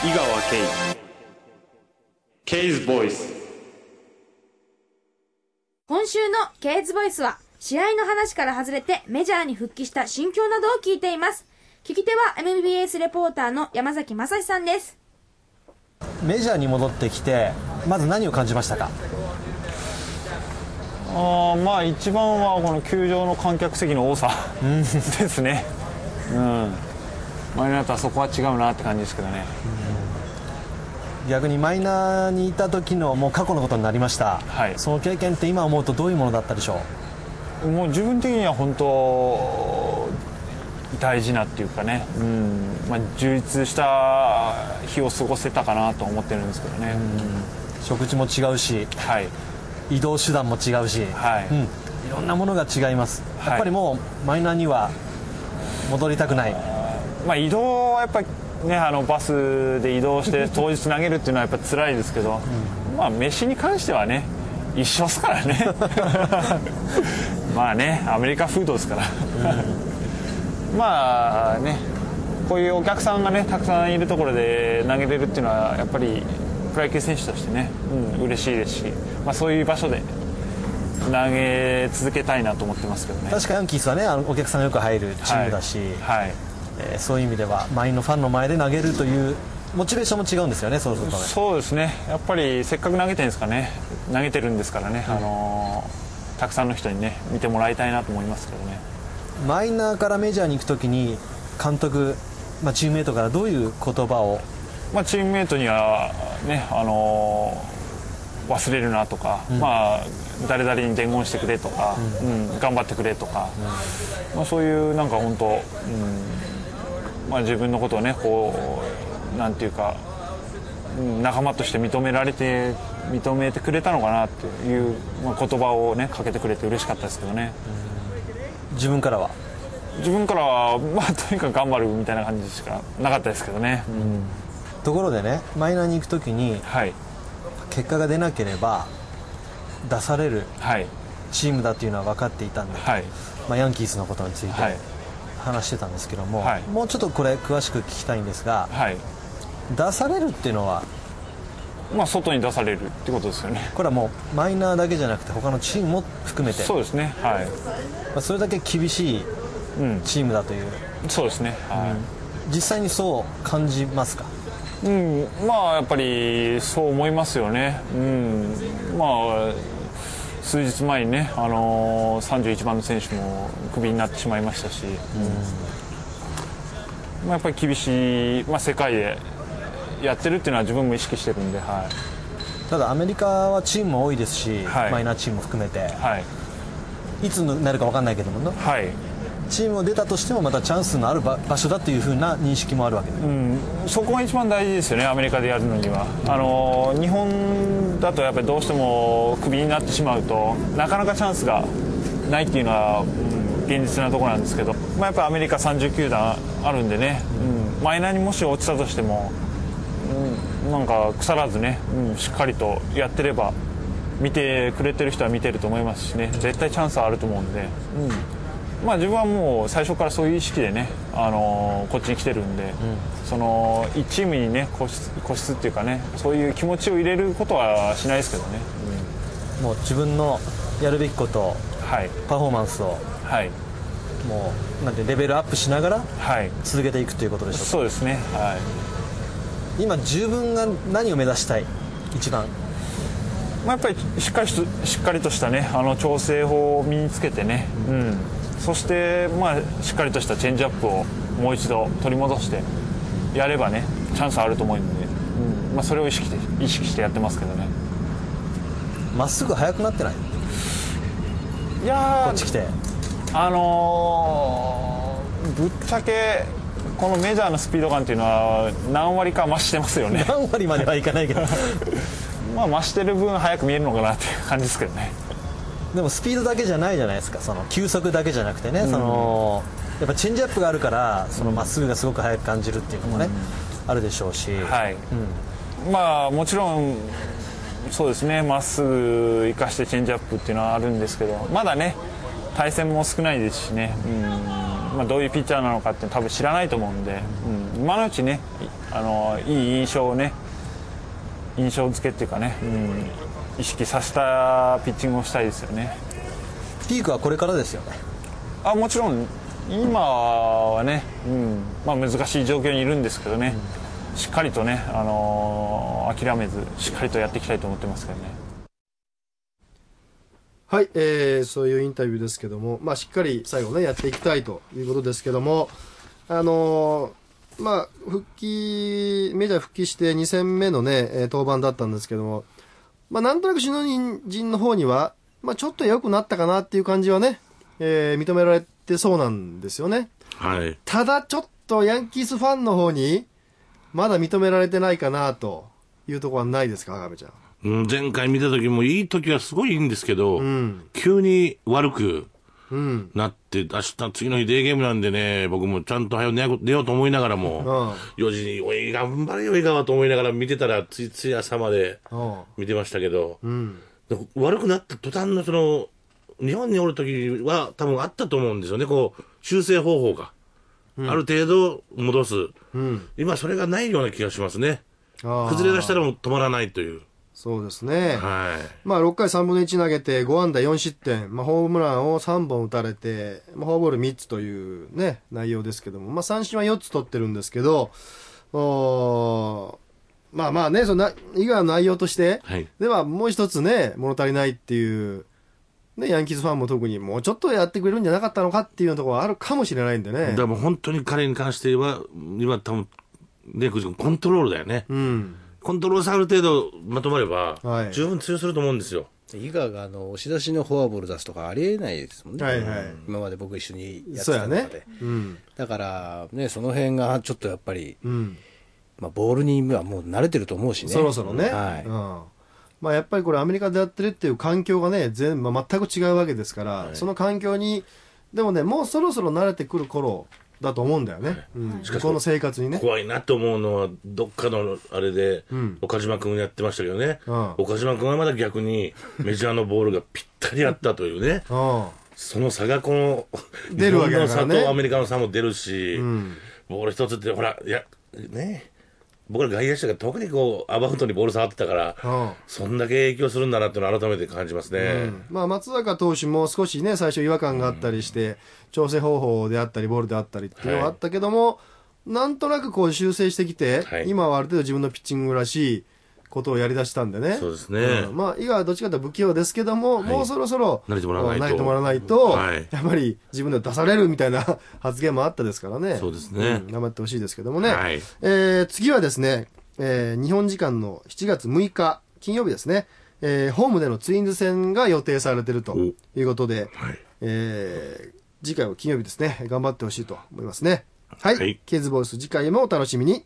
井川圭。ケイズボイス今週のケイズボイスは試合の話から外れてメジャーに復帰した心境などを聞いています。聞き手は MBS レポーターの山崎正史さんです。メジャーに戻ってきてまず何を感じましたか？あまあ一番はこの球場の観客席の多さですね、うん、マイナーとはそこは違うなって感じですけどね、逆にマイナーにいた時のもう過去のことになりました、はい。その経験って今思うとどういうものだったでしょもう自分的には本当大事なっていうかね、うん。まあ、充実した日を過ごせたかなと思ってるんですけどね、う食事も違うしはい。移動手段も違うし、はい。うん、いろんなものが違います、はい。やっぱりもうマイナーには戻りたくない。まあ、移動はやっぱりねあのバスで移動して 当日投げるっていうのはやっぱ辛いですけど、まあ飯に関してはね一緒ですからね。まあねアメリカフードですから、まあねこういうお客さんがねたくさんいるところで投げれるっていうのはやっぱりプロ野球選手としてね、うん、嬉しいですし、まあ、そういう場所で投げ続けたいなと思ってますけどね。確かヤンキースはねあのお客さんがよく入るチームだし、はい。はいえーそういう意味では満員のファンの前で投げるというモチベーションも違うんですよねそうするとね。そうですね。やっぱりせっかく投げてるんですかね。投げてるんですからね、あのーたくさんの人にね見てもらいたいなと思いますけどね。マイナーからメジャーに行くときに監督、まあ、チームメートからどういう言葉を？まあ、チームメートにはね、あのー忘れるなとか、まあ、誰々に伝言してくれとか、うん。頑張ってくれとか、まあ、そういうなんか本当、うんまあ、自分のことをねこうなんていうか、うん仲間として認められて認めてくれたのかなっていう、まあ、言葉をねかけてくれて嬉しかったですけどね。自分からは？自分からは、まあ、とにかく頑張るみたいな感じしかなかったですけどね、ところでねマイナーに行くときにはい。結果が出なければ出されるはい。チームだというのは分かっていたんで、はい。まあ、ヤンキースのことについて。はい話してたんですけども、はいもうちょっとこれ詳しく聞きたいんですがはい出されるっていうのは？まあ、外に出されるってことですよね。これはもうマイナーだけじゃなくて他のチームも含めてそうですね。はい。まあそれだけ厳しいうん。チームだというそうですね。は実際にそう感じますか？い。うん。まあやっぱりそう思いますよね。うん。まあ数日前にね、あのー、31番の選手もクビになってしまいましたし、うんまあ、やっぱり厳しい、まあ、世界でやってるっていうのは自分も意識してるんで、はただアメリカはチームも多いですし、はいマイナーチームも含めてい。はい。いつになるか分かんないけどもねはい。チームを出たとしてもまたチャンスのある場場所だというふうな認識もあるわけで、そこが一番大事ですよね、アメリカでやるのには。あの日本だとやっぱりどうしてもクビになってしまうと、なかなかチャンスがないっていうのは、うん現実なところなんですけど、まあ、やっぱりアメリカ30球団あるんでね、うん。マイナーにもし落ちたとしても、うんなんか腐らずね、うんしっかりとやってれば、見てくれてる人は見てると思いますしね、絶対チャンスはあると思うんで。うんまあ、自分はもう最初からそういう意識でね、あのーこっちに来てるんで、その1チームにね固執固執っていうかねそういう気持ちを入れることはしないですけどね、もう自分のやるべきことはい。パフォーマンスをはい。もうなんてレベルアップしながらはい。続けていくということでしょうそうですね。はか今自分が何を目指したい？一番。い、まあ、やっぱりしっかりししっかりとしたねあの調整法を身につけてね、うん、そしてまあしっかりとしたチェンジアップをもう一度取り戻してやればねチャンスあると思うんで、うんまあ、それを意識して意識してやってますけどね。まっすぐ速くなってない？いやーこっち来て。あのーぶっちゃけこのメジャーのスピード感っていうのは何割か増してますよね。何割まではいかないけど。まあ増してる分速く見えるのかなっていう感じですけどねでもスピードだけじゃないじゃないですか。その球速だけじゃなくてね、そのやっぱチェンジアップがあるからそのまっすぐがすごく速く感じるっていうのもね、あるでしょうし、はい、まあもちろんそうですね。まっすぐ生かしてチェンジアップっていうのはあるんですけどまだね対戦も少ないですしね、うん。まあ、どういうピッチャーなのかって多分知らないと思うんで、うん、今のうちねいあのいい印象をね印象付けっていうかね、うん、意識させたピッチングをしたいですよね。ピークはこれからですよね。あもちろん今はね、うんまあ、難しい状況にいるんですけどね、しっかりとね、あのー諦めずしっかりとやっていきたいと思ってますけどね。はい、えー、そういうインタビューですけども、まあ、しっかり最後ね、やっていきたいということですけども、あのーまあ、復帰、メジャー復帰して2戦目のね、えー登板だったんですけども、まあ、なんとなく首脳陣の方には、まあ、ちょっと良くなったかなっていう感じはね、えー認められてそうなんですよね。はい。ただ、ちょっとヤンキースファンの方に、まだ認められてないかなというところはないですか、赤部ちゃん。うん前回見た時もいい時はすごいいいんですけど、ん急に悪くうん。なって、明日次の日デーゲームなんでね、僕もちゃんと早く寝ようと思いながらも、4時に、おい、頑張れよ、井川と思いながら見てたら、ついつい朝までうん。見てましたけど、うん。で悪くなった途端のその、日本におる時は多分あったと思うんですよね、こう、修正方法が。ある程度戻す。うん。今それがないような気がしますね。崩れ出したらもう止まらないという。そうですね。はい。まあ、6回3分の1投げて、5安打4失点、まあ、ホームランを3本打たれて、まあ、フォアボール3つというね、内容ですけども、まあ、三振は4つ取ってるんですけど、おーまあまあね、そのな、以外の内容として、はい。ではもう一つね、物足りないっていう、ね、ヤンキースファンも特にもうちょっとやってくれるんじゃなかったのかっていうところはあるかもしれないんでねだか。らもう本当に彼に関しては、今多分、ね、コントロールだよね。うん。コントロールさある程度まとまれば、はい。十分通用すると思うんですよ。伊賀があの押し出しのフォアボール出すとかありえないですもんね、はいはい。今まで僕一緒にやってた中で、。うん。だからねその辺がちょっとやっぱり、うん。まあ、ボールにはもう慣れてると思うしね。そろそろね、はい。うん。まあ、やっぱりこれアメリカでやってるっていう環境がね全、まあ、全く違うわけですから、その環境にでもねもうそろそろ慣れてくる頃だと思うんだよね、うん、しかし向こうの生活にね。怖いなと思うのは、どっかのあれで、ん。岡島君やってましたけどね、うん。岡島君はまだ逆にメジャーのボールがぴったりあったというね、うん。その差がこの、出るわけだからね。日本の差とアメリカの差も出るし、ん。ボール一つって、ほら、いや、ね、僕ら外野手が特にこう、アバウトにボール触ってたから、うん。そんだけ影響するんだなっていうのを改めて感じますね。まあ、松坂投手も少しね最初違和感があったりして、調整方法であったりボールであったりっていうのがあったけども、なんとなくこう修正してきて、はい。今はある程度自分のピッチングらしいことをやりだしたんでね。そうですね。ん。まあ伊賀はどっちかというと不器用ですけども、もうそろそろ慣れてもらわないと。慣れてもらわないと、はい。やっぱり自分で出されるみたいな 発言もあったですからね。そうですね。ん。頑張ってほしいですけどもね、はい。えー次はですね、えー日本時間の7月6日金曜日ですね、えーホームでのツインズ戦が予定されているということで、はい。えー次回は金曜日ですね。頑張ってほしいと思いますね。はい、はい。ケーズボイス次回もお楽しみに